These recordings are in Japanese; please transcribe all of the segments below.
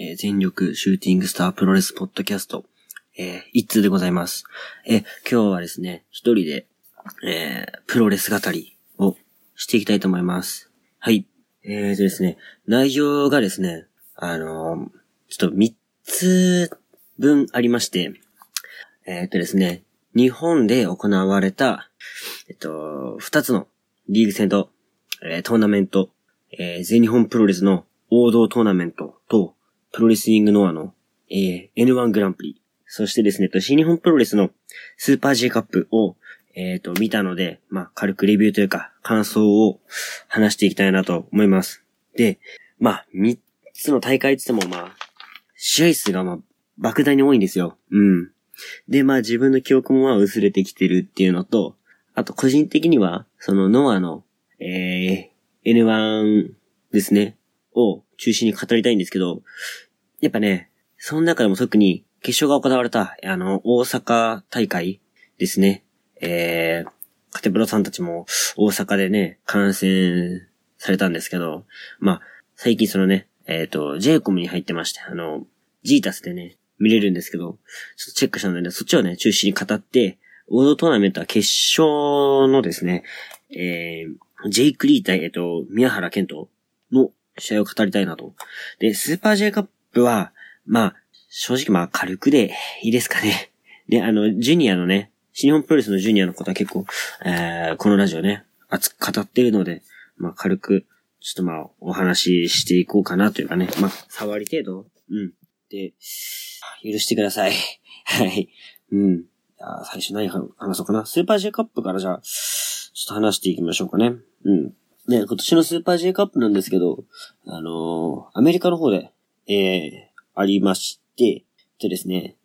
えー、全力シューティングスタープロレスポッドキャスト、えー、いっつーでございます。え、今日はですね、一人で、えー、プロレス語りをしていきたいと思います。はい。えーとですね、内容がですね、あのー、ちょっと三つ分ありまして、えっ、とですね、日本で行われた、えっと、二つのリーグ戦と、えー、トーナメント、えー、全日本プロレスの王道トーナメントと、プロレスリングノアの、えー、N1 グランプリ、そしてですね、新日本プロレスのスーパー J カップを、えっ、ー、と、見たので、まあ、軽くレビューというか、感想を話していきたいなと思います。で、まあ、三つの大会って言っても、まあ、試合数がまあ、莫大に多いんですよ。うん。で、まあ自分の記憶もまあ薄れてきてるっていうのと、あと個人的には、そのノアの、えー、N1 ですね、を中心に語りたいんですけど、やっぱね、その中でも特に決勝が行われた、あの、大阪大会ですね。えー、カテプロさんたちも大阪でね、観戦されたんですけど、まあ、最近そのね、えっ、ー、と、j イコムに入ってまして、あの、ジータスでね、見れるんですけど、ちょっとチェックしたので、そっちをね、中心に語って、オードトーナメントは決勝のですね、えー、ジェイク・リー対、えっ、と、宮原健人の試合を語りたいなと。で、スーパー J カップは、まあ、正直まあ軽くでいいですかね。で、あの、ジュニアのね、新日本プロレスのジュニアのことは結構、えー、このラジオね、熱く語ってるので、まあ軽く、ちょっとまあ、お話ししていこうかなというかね、まあ、触り程度、うん。で、許してください。はい。うん。最初何話そうかな。スーパー J カップからじゃあ、ちょっと話していきましょうかね。うん。で、今年のスーパー J カップなんですけど、あのー、アメリカの方で、えー、ありまして、でですね、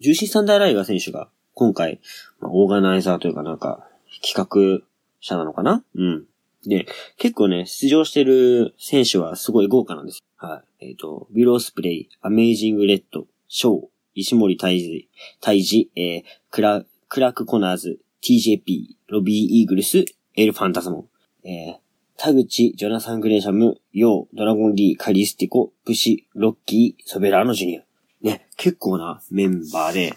ジューシーサンダーライガー選手が今回、まあ、オーガナイザーというかなんか、企画者なのかな？うん。で、結構ね、出場してる選手はすごい豪華なんです。はい。えっ、ー、と、ビロースプレイ、アメイジングレッド、ショー、石森大治、大治、えー、クラ、クラークコナーズ、TJP、ロビーイーグルス、エルファンタズモン、えー、田口、ジョナサン・グレーシャム、ヨー、ドラゴン・リー、カリスティコ、プシ、ロッキー、ソベラーノ・ジュニア。ね、結構なメンバーで、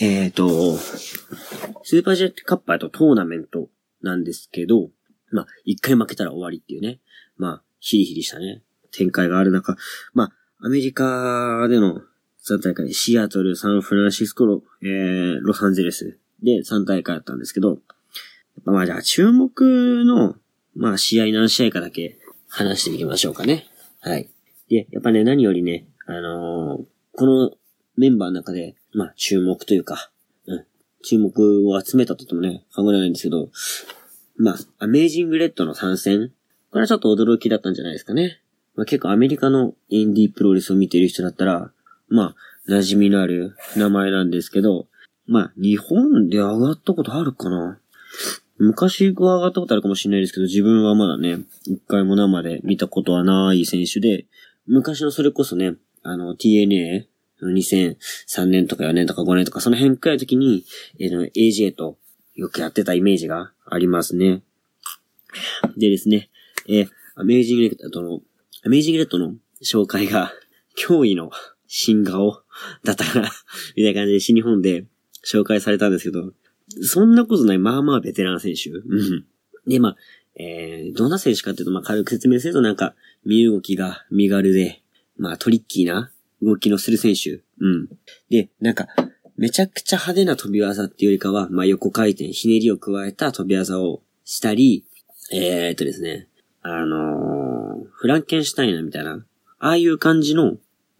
えっ、ー、と、スーパージェットカッパーとトーナメントなんですけど、まあ、一回負けたら終わりっていうね。まあ、ヒリヒリしたね、展開がある中、まあ、アメリカでの3大会、シアトル、サンフランシスコロ、えー、ロサンゼルスで3大会あったんですけど、まあじゃあ注目の、まあ試合何試合かだけ話していきましょうかね。はい。で、やっぱね、何よりね、あのー、このメンバーの中で、まあ注目というか、うん、注目を集めたとてもね、考えないんですけど、まあ、アメージングレッドの参戦これはちょっと驚きだったんじゃないですかね。まあ、結構アメリカのインディープロレスを見てる人だったら、まあ、馴染みのある名前なんですけど、まあ、日本で上がったことあるかな昔は上がったことあるかもしれないですけど、自分はまだね、一回も生で見たことはない選手で、昔のそれこそね、あの、TNA、2003年とか4年とか5年とか、その辺くらいの時に、えー、AJ とよくやってたイメージがありますね。でですね、えー、アメージングレッドの、アメージングレッドの紹介が、驚異の 新顔だったかなみたいな感じで新日本で紹介されたんですけど、そんなことない、まあまあベテラン選手。うん。で、まあ、えー、どんな選手かっていうと、まあ軽く説明するとなんか、身動きが身軽で、まあトリッキーな動きのする選手。うん。で、なんか、めちゃくちゃ派手な飛び技っていうよりかは、まあ、横回転、ひねりを加えた飛び技をしたり、えー、っとですね、あのー、フランケンシュタイナーみたいな、ああいう感じの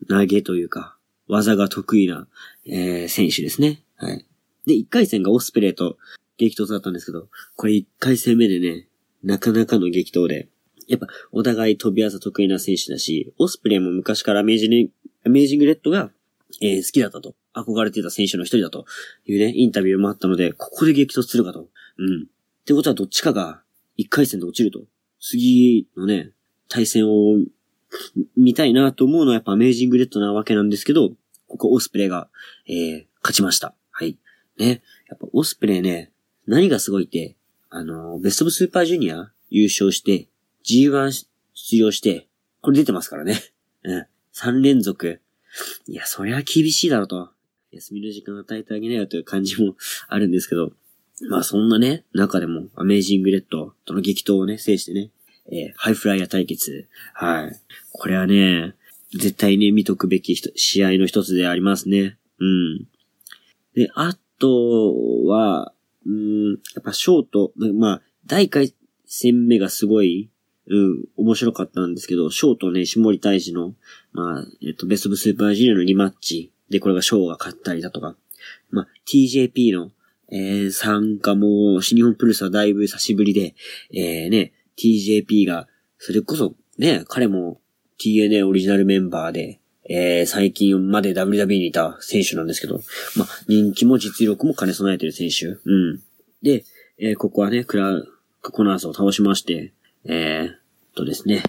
投げというか、技が得意な、えー、選手ですね。はい。で、1回戦がオスプレイと激突だったんですけど、これ1回戦目でね、なかなかの激闘で、やっぱ、お互い飛び技得意な選手だし、オスプレイも昔からアメージングレッドが、えー、好きだったと。憧れてた選手の一人だというね、インタビューもあったので、ここで激突するかと。うん。ってことはどっちかが一回戦で落ちると。次のね、対戦を見たいなと思うのはやっぱアメージングレッドなわけなんですけど、ここオスプレイが、えー、勝ちました。ね。やっぱオスプレイね、何がすごいって、あのベストオブスーパージュニア優勝して、G1 出場して、これ出てますからね。うん。3連続。いや、そりゃ厳しいだろうと。休みの時間与えてあげなよという感じも あるんですけど。まあそんなね、中でもアメージングレッドとの激闘をね、制してね、えー、ハイフライヤー対決。はい。これはね、絶対ね、見とくべき試合の一つでありますね。うん。で、あとは、うん、やっぱショート、まあ、第1回戦目がすごい、うん、面白かったんですけど、ショートね、下り大治の、まあ、えっと、ベストブスーパージュニアのリマッチで、これがショーが勝ったりだとか、まあ、TJP の、えー、参加も、新日本プロレスはだいぶ久しぶりで、えー、ね、TJP が、それこそ、ね、彼も TNA オリジナルメンバーで、えー、最近まで WW にいた選手なんですけど、まあ、人気も実力も兼ね備えてる選手。うん。で、えー、ここはね、クラ、コナースを倒しまして、えー、とですね、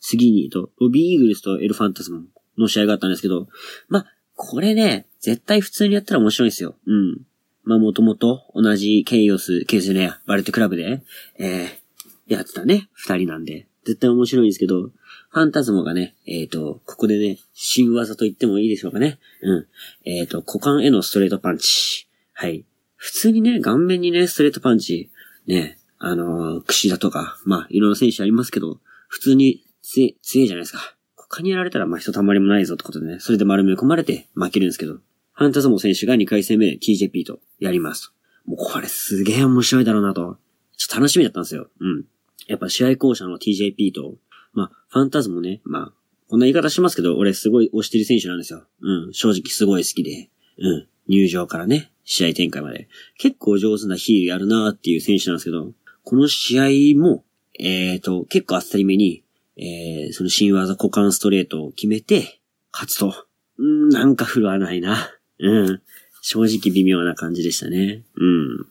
次に、と、ロビーイーグルスとエルファンタスの試合があったんですけど、まあ、これね、絶対普通にやったら面白いんですよ。うん。まあ、もともと同じケイオス、ケイスね、バレットクラブで、えー、やってたね、二人なんで。絶対面白いんですけど、ファンタズモがね、えっ、ー、と、ここでね、新技と言ってもいいでしょうかね。うん。えっ、ー、と、股間へのストレートパンチ。はい。普通にね、顔面にね、ストレートパンチ、ね、あのー、串だとか、まあ、いろんな選手ありますけど、普通に強い、強いじゃないですか。他にやられたら、まあ、人たまりもないぞってことでね、それで丸め込まれて負けるんですけど、ファンタズモ選手が2回戦目 TJP とやります。もうこれすげえ面白いだろうなと。ちょっと楽しみだったんですよ。うん。やっぱ試合校舎の TJP と、まあ、ファンタズモね、まあ、こんな言い方しますけど、俺すごい推してる選手なんですよ。うん、正直すごい好きで。うん、入場からね、試合展開まで。結構上手なヒールやるなーっていう選手なんですけど、この試合も、えっ、ー、と、結構あっさりめに、えー、その新技股間ストレートを決めて、勝つと。うんなんか振るわないな。うん。正直微妙な感じでしたね。うん。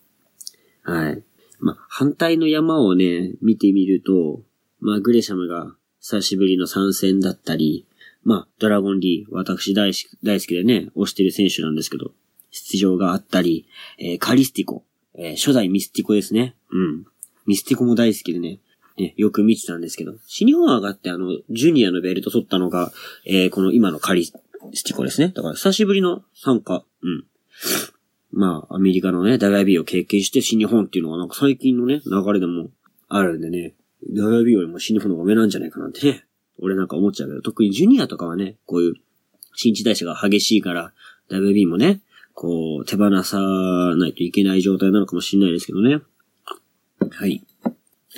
はい。まあ、反対の山をね、見てみると、まあ、グレシャムが久しぶりの参戦だったり、まあ、ドラゴンリー、私大好きでね、推してる選手なんですけど、出場があったり、えー、カリスティコ、えー、初代ミスティコですね。うん。ミスティコも大好きでね、ね、よく見てたんですけど、新日本上がってあの、ジュニアのベルト取ったのが、えー、この今のカリスティコですね。だから久しぶりの参加。うん。まあ、アメリカのね、WB を経験して新日本っていうのはなんか最近のね、流れでもあるんでね、WB よりも新日本の方が上なんじゃないかなんてね、俺なんか思っちゃうけど、特にジュニアとかはね、こういう新陳代謝が激しいから、WB もね、こう、手放さないといけない状態なのかもしれないですけどね。はい。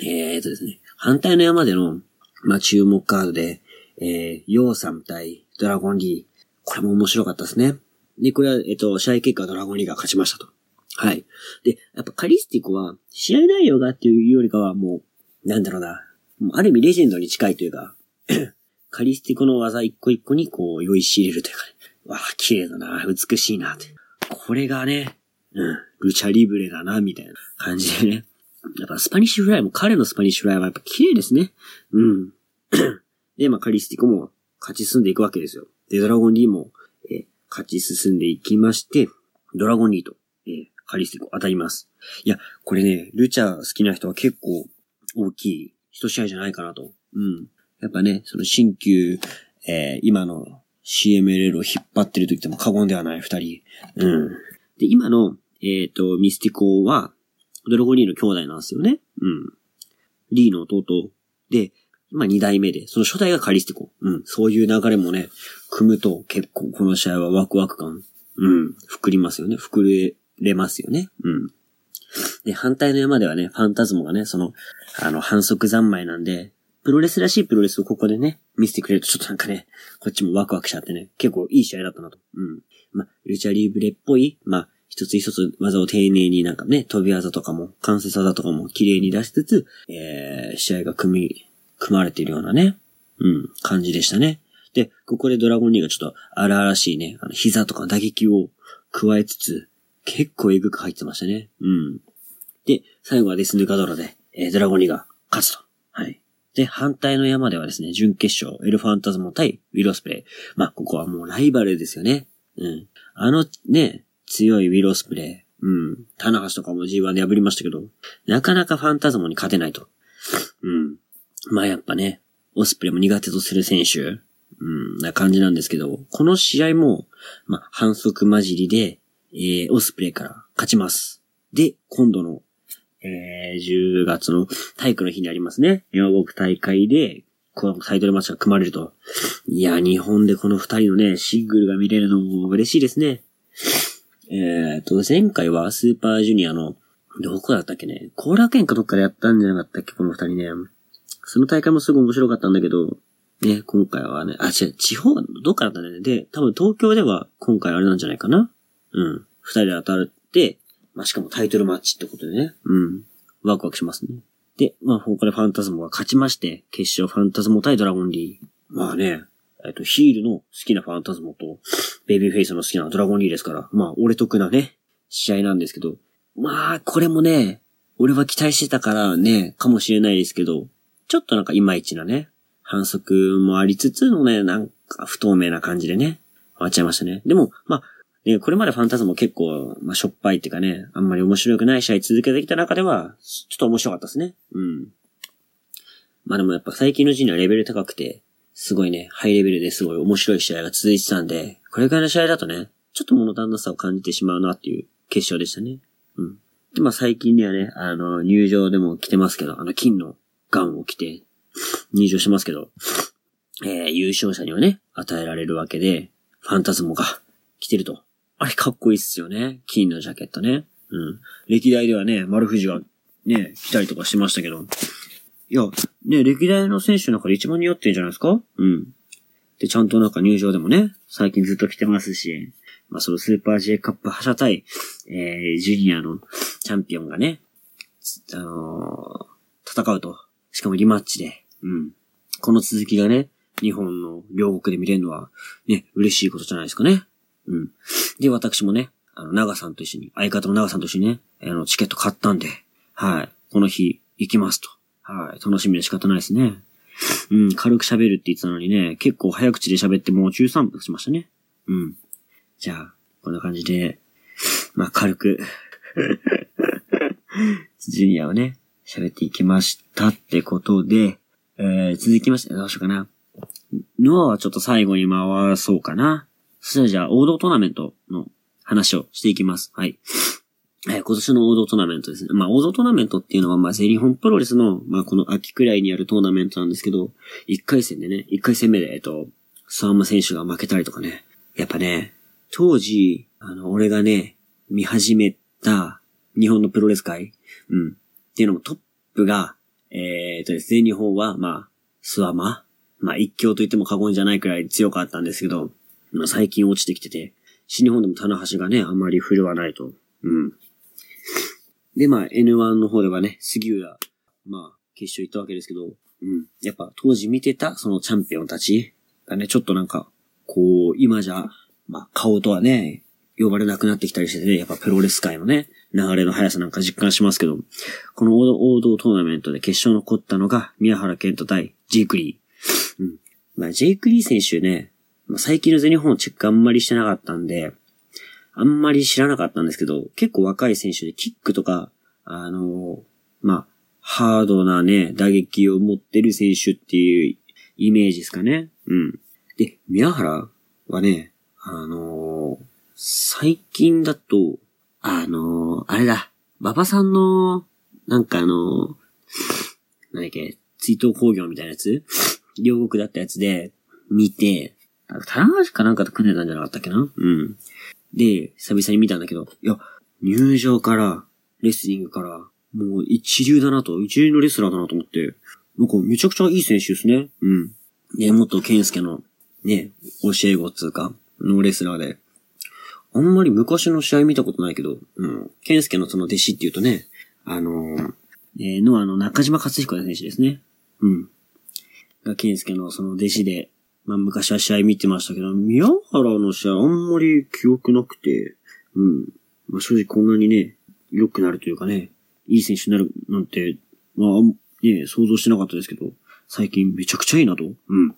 えーとですね、反対の山での、まあ、注目カードで、えー、ヨーさん対ドラゴンリー。これも面白かったですね。で、これは、えっと、試合結果ドラゴンリーが勝ちましたと。はい。で、やっぱカリスティコは、試合内容がっていうよりかはもう、なんだろうな。もうある意味レジェンドに近いというか、カリスティコの技一個一個にこう、酔いしれるというかね。わあ、綺麗だな、美しいなって。これがね、うん、ルチャリブレだな、みたいな感じでね。やっぱスパニッシュフライも、彼のスパニッシュフライはやっぱ綺麗ですね。うん。で、まあカリスティコも勝ち進んでいくわけですよ。で、ドラゴンリーも、勝ち進んでいきまして、ドラゴンリーと、えー、カリスティコ当たります。いや、これね、ルチャ好きな人は結構大きい一試合じゃないかなと。うん。やっぱね、その新旧、えー、今の CMLL を引っ張ってると言っても過言ではない二人。うん。で、今の、えっ、ー、と、ミスティコは、ドラゴンリーの兄弟なんですよね。うん。リーの弟で、今二代目で、その初代がカリスティコ。うん。そういう流れもね、組むと結構この試合はワクワク感、うん。膨りますよね。膨れれますよね。うん。で、反対の山ではね、ファンタズモがね、その、あの、反則三昧なんで、プロレスらしいプロレスをここでね、見せてくれるとちょっとなんかね、こっちもワクワクしちゃってね、結構いい試合だったなと。うん。まあ、ルチャリーブレっぽい、まあ、一つ一つ技を丁寧になんかね、飛び技とかも、関節技とかも綺麗に出しつつ、えー、試合が組み、組まれているようなね、うん、感じでしたね。で、ここでドラゴンリーがちょっと荒々しいね、あの、膝とか打撃を加えつつ、結構エグく入ってましたね。うん。で、最後はデスヌカドラで、えー、ドラゴンリーが勝つと。はい。で、反対の山ではですね、準決勝、エルファンタズモ対ウィロスプレイ。まあ、ここはもうライバルですよね。うん。あのね、強いウィロスプレイ。うん。棚橋とかも G1 で破りましたけど、なかなかファンタズモに勝てないと。うん。まあやっぱね、オスプレイも苦手とする選手。うん、な感じなんですけど、この試合も、まあ、反則混じりで、えー、オスプレイから勝ちます。で、今度の、えー、10月の体育の日にありますね。両国大会で、このタイトルマッチが組まれると。いや、日本でこの二人のね、シングルが見れるのも嬉しいですね。えーと、前回はスーパージュニアの、どこだったっけね、後楽園かどっかでやったんじゃなかったっけ、この二人ね。その大会もすごい面白かったんだけど、ね、今回はね、あ、違う、地方、どっかだったんだよね。で、多分東京では今回あれなんじゃないかな。うん。二人で当たるって、まあ、しかもタイトルマッチってことでね。うん。ワクワクしますね。で、まあ、ここでファンタズモが勝ちまして、決勝ファンタズモ対ドラゴンリー。まあね、えっと、ヒールの好きなファンタズモと、ベビーフェイスの好きなドラゴンリーですから、まあ、俺得なね、試合なんですけど、まあ、これもね、俺は期待してたからね、かもしれないですけど、ちょっとなんかいまいちなね、反則もありつつのね、なんか不透明な感じでね、終わっちゃいましたね。でも、まあ、ね、これまでファンタズモ結構、まあ、しょっぱいっていうかね、あんまり面白くない試合続けてきた中では、ちょっと面白かったですね。うん。まあでもやっぱ最近のジニはレベル高くて、すごいね、ハイレベルですごい面白い試合が続いてたんで、これからいの試合だとね、ちょっと物足んなさを感じてしまうなっていう決勝でしたね。うん。で、まあ最近にはね、あの、入場でも来てますけど、あの、金のガンを着て、入場しますけど、えー、優勝者にはね、与えられるわけで、ファンタズモが来てると。あれかっこいいっすよね。金のジャケットね。うん。歴代ではね、丸藤がね、来たりとかしましたけど。いや、ね、歴代の選手の中で一番似合ってるんじゃないですか？うん。で、ちゃんとなんか入場でもね、最近ずっと来てますし、まあそのスーパー J カップ覇者対、えー、ジュニアのチャンピオンがね、あのー、戦うと。しかもリマッチで。うん。この続きがね、日本の両国で見れるのは、ね、嬉しいことじゃないですかね。うん。で、私もね、あの、長さんと一緒に、相方の長さんと一緒にね、あの、チケット買ったんで、はい。この日、行きますと。はい。楽しみで仕方ないですね。うん、軽く喋るって言ってたのにね、結構早口で喋ってもう13分しましたね。うん。じゃあ、こんな感じで、まあ、軽くジュニアをね、喋っていきましたってことで、えー、続きまして、どうしようかな。ノアはちょっと最後に回そうかな。そしたらじゃあ、王道トーナメントの話をしていきます。はい。えー、今年の王道トーナメントですね。まあ、王道トーナメントっていうのは、まあ、全日本プロレスの、まあ、この秋くらいにあるトーナメントなんですけど、1回戦でね、1回戦目で、えっと、スワンマ選手が負けたりとかね。やっぱね、当時、あの、俺がね、見始めた日本のプロレス界、うん。っていうのもトップが、えー、とですね、日本は、まあ、スワマ、まあ、一強と言っても過言じゃないくらい強かったんですけど、まあ、最近落ちてきてて、新日本でも棚橋がね、あんまり振るわないと。うん。で、まあ、N1 の方ではね、杉浦、まあ、決勝行ったわけですけど、うん。やっぱ当時見てた、そのチャンピオンたちがね、ちょっとなんか、こう、今じゃ、まあ、顔とはね、呼ばれなくなってきたりしてね、やっぱプロレス界のね、流れの速さなんか実感しますけど、この王道トーナメントで決勝残ったのが、宮原健人対ジークリー。うん。まあ、ジェイクリー選手ね、まあ、最近の全日本チェックあんまりしてなかったんで、あんまり知らなかったんですけど、結構若い選手でキックとか、あのー、まあ、ハードなね、打撃を持ってる選手っていうイメージですかね。うん。で、宮原はね、あのー、最近だと、あのー、あれだ、馬場さんの、なんかあの何だっけ、追悼工業みたいなやつ？両国だったやつで、見て、棚橋かなんかと組んでたんじゃなかったっけな？うん。で、久々に見たんだけど、いや、入場から、レスリングから、もう一流だなと、一流のレスラーだなと思って、なんかめちゃくちゃいい選手ですね。うん。で、元健介の、ね、教え子っつうか、のレスラーで。あんまり昔の試合見たことないけど、うん。健介のその弟子って言うとね、あのー、えー、のあの中島克彦選手ですね。うん。が健介のその弟子で、まあ昔は試合見てましたけど、宮原の試合あんまり記憶なくて、うん。まあ正直こんなにね、良くなるというかね、いい選手になるなんて、まあ、ね、想像してなかったですけど、最近めちゃくちゃいいなと。うん。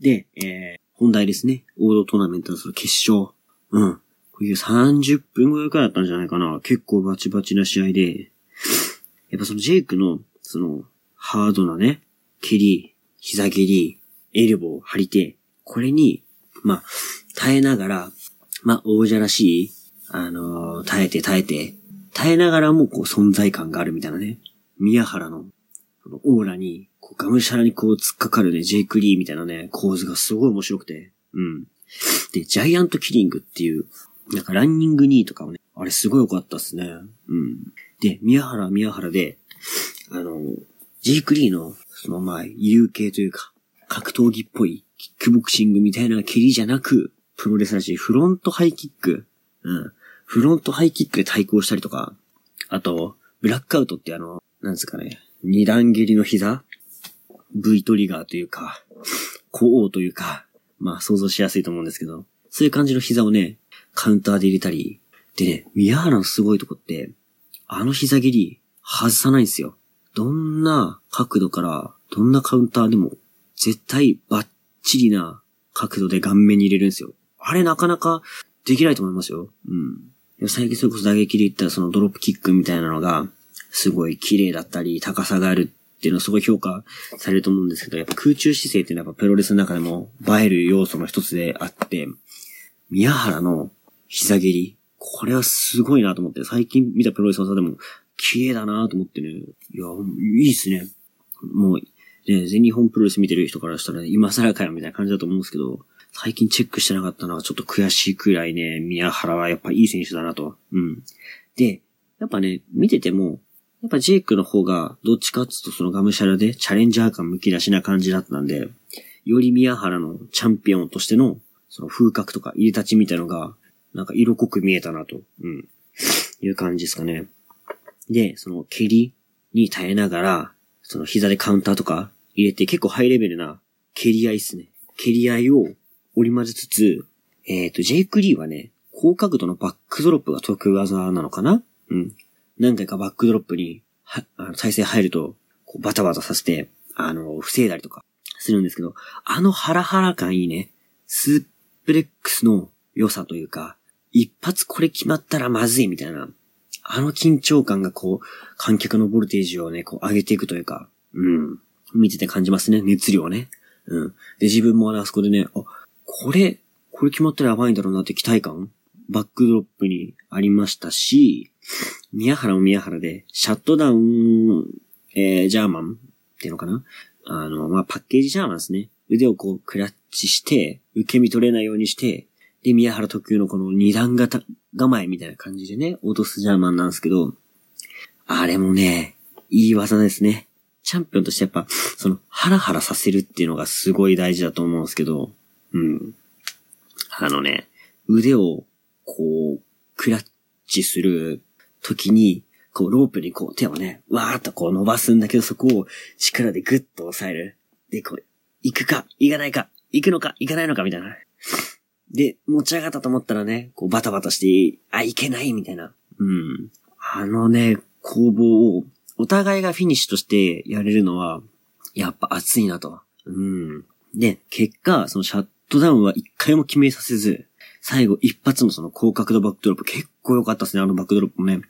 で、えー、本題ですね。王道トーナメントのその決勝。うん。こういう30分ぐらいからだったんじゃないかな。結構バチバチな試合で、やっぱそのジェイクの、その、ハードなね、蹴り、膝蹴り、エルボーを張りて、これに、まあ、耐えながら、まあ、王者らしい、あのー耐えて耐えて、耐えながらもこう存在感があるみたいなね。宮原の、このオーラに、こうがむしゃらにこう突っかかるね、ジェイク・リーみたいなね、構図がすごい面白くて。うん。で、ジャイアントキリングっていう、なんかランニング2とかをね、あれすごい良かったっすね。うん。で、宮原宮原で、あの、ジェイク・リーの、そのまあ、有形というか、格闘技っぽい、キックボクシングみたいな蹴りじゃなく、プロレスらしいフロントハイキック。うん。フロントハイキックで対抗したりとか、あと、ブラックアウトってあの、なんですかね、二段蹴りの膝 ?V トリガーというか、cổ 王というか、まあ想像しやすいと思うんですけど、そういう感じの膝をね、カウンターで入れたり、でね、宮原のすごいとこって、あの膝蹴り、外さないんですよ。どんな角度から、どんなカウンターでも、絶対バッチリな角度で顔面に入れるんですよ。あれなかなかできないと思いますよ。うん。最近それこそ打撃で言ったらそのドロップキックみたいなのが、すごい綺麗だったり、高さがあるっていうのはすごい評価されると思うんですけど、やっぱ空中姿勢っていうのはやっぱプロレスの中でも映える要素の一つであって、宮原の膝蹴り、これはすごいなと思って、最近見たプロレス技でも綺麗だなと思ってね、いや、いいっすね。もう、ね、全日本プロレス見てる人からしたら、今更かよみたいな感じだと思うんですけど、最近チェックしてなかったのはちょっと悔しいくらいね、宮原はやっぱいい選手だなと。うん。で、やっぱね、見てても、やっぱジェイクの方が、どっちかっつうとそのガムシャラでチャレンジャー感むき出しな感じだったんで、より宮原のチャンピオンとしての、その風格とか入れ立ちみたいのが、なんか色濃く見えたなと、うん、いう感じですかね。で、その蹴りに耐えながら、その膝でカウンターとか入れて結構ハイレベルな蹴り合いっすね。蹴り合いを織り交ぜつつ、えっ、と、ジェイク・リーはね、高角度のバックドロップが得意技なのかな？うん。何回かバックドロップに、は、あの、体勢入ると、こうバタバタさせて、あの、防いだりとかするんですけど、あのハラハラ感いいね。スープレックスの良さというか、一発これ決まったらまずいみたいな、あの緊張感がこう、観客のボルテージをね、こう上げていくというか、うん。見てて感じますね、熱量ね。うん。で、自分もあそこでね、あ、これ、これ決まったらやばいんだろうなって期待感？バックドロップにありましたし、宮原も宮原で、シャットダウン、えー、ジャーマンっていうのかな？あの、まあ、パッケージジャーマンですね。腕をこう、クラッチして、受け身取れないようにして、で、宮原特有のこの二段型構えみたいな感じでね、落とすジャーマンなんですけど、あれもね、いい技ですね。チャンピオンとしてやっぱ、その、ハラハラさせるっていうのがすごい大事だと思うんですけど、うん。あのね、腕を、こう、クラッチする時に、こう、ロープにこう、手をね、わーっとこう伸ばすんだけど、そこを力でグッと押さえる。で、こう、行くか、行かないか、行くのか、行かないのか、みたいな。で、持ち上がったと思ったらね、こう、バタバタして、あ、いけない、みたいな。うん。あのね、攻防を、お互いがフィニッシュとしてやれるのは、やっぱ熱いなと。うん。で、結果、そのシャットダウンは一回も決めさせず、最後一発のその高角度バックドロップ結構良かったですね、あのバックドロップもね。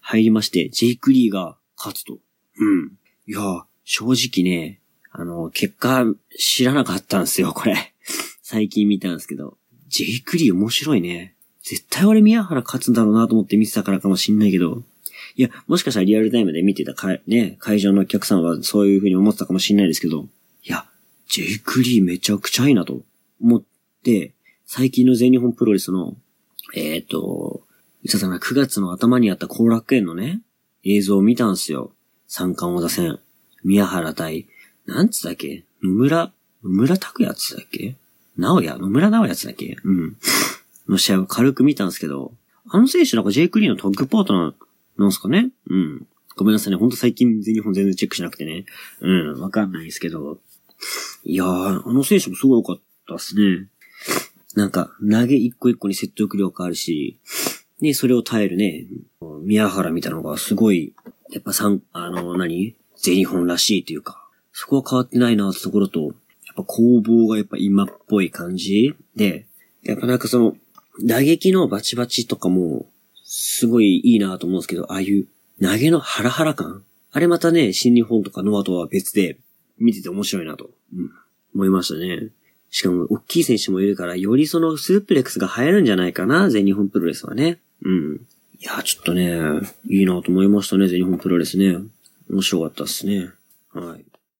入りまして、ジェイク・リーが勝つと。うん。いや、正直ね、あの、結果知らなかったんですよ、これ。最近見たんですけど。ジェイク・リー面白いね。絶対俺宮原勝つんだろうなと思って見てたからかもしんないけど。いや、もしかしたらリアルタイムで見てたかね、会場のお客さんはそういう風に思ってたかもしんないですけど。いや、ジェイク・リーめちゃくちゃいいなと思って、最近の全日本プロレスの、えっ、と、いつだったかな、9月の頭にあった後楽園のね、映像を見たんすよ。三冠王座戦。宮原対、なんつったっけ？野村、野村拓也つったっけ？直也野村直也つったっけ？うん。の試合を軽く見たんですけど、あの選手なんか J クリーンのタッグパートナーなんすかね？うん。ごめんなさいね。ほんと最近全日本全然チェックしなくてね。うん、わかんないですけど。いやー、あの選手もすごい良かったっすね。なんか、投げ一個一個に説得力あるし、で、それを耐えるね、宮原みたいなのがすごい、やっぱさん、あの、何？全日本らしいというか、そこは変わってないなってところと、やっぱ攻防がやっぱ今っぽい感じで、やっぱなんかその、打撃のバチバチとかも、すごいいいなと思うんですけど、ああいう投げのハラハラ感？あれまたね、新日本とかノアとは別で、見てて面白いなと。うん。思いましたね。しかも、大きい選手もいるから、よりそのスープレックスが流行るんじゃないかな、全日本プロレスはね。うん。いや、ちょっとね、いいなと思いましたね、全日本プロレスね。面白かったっすね。はい。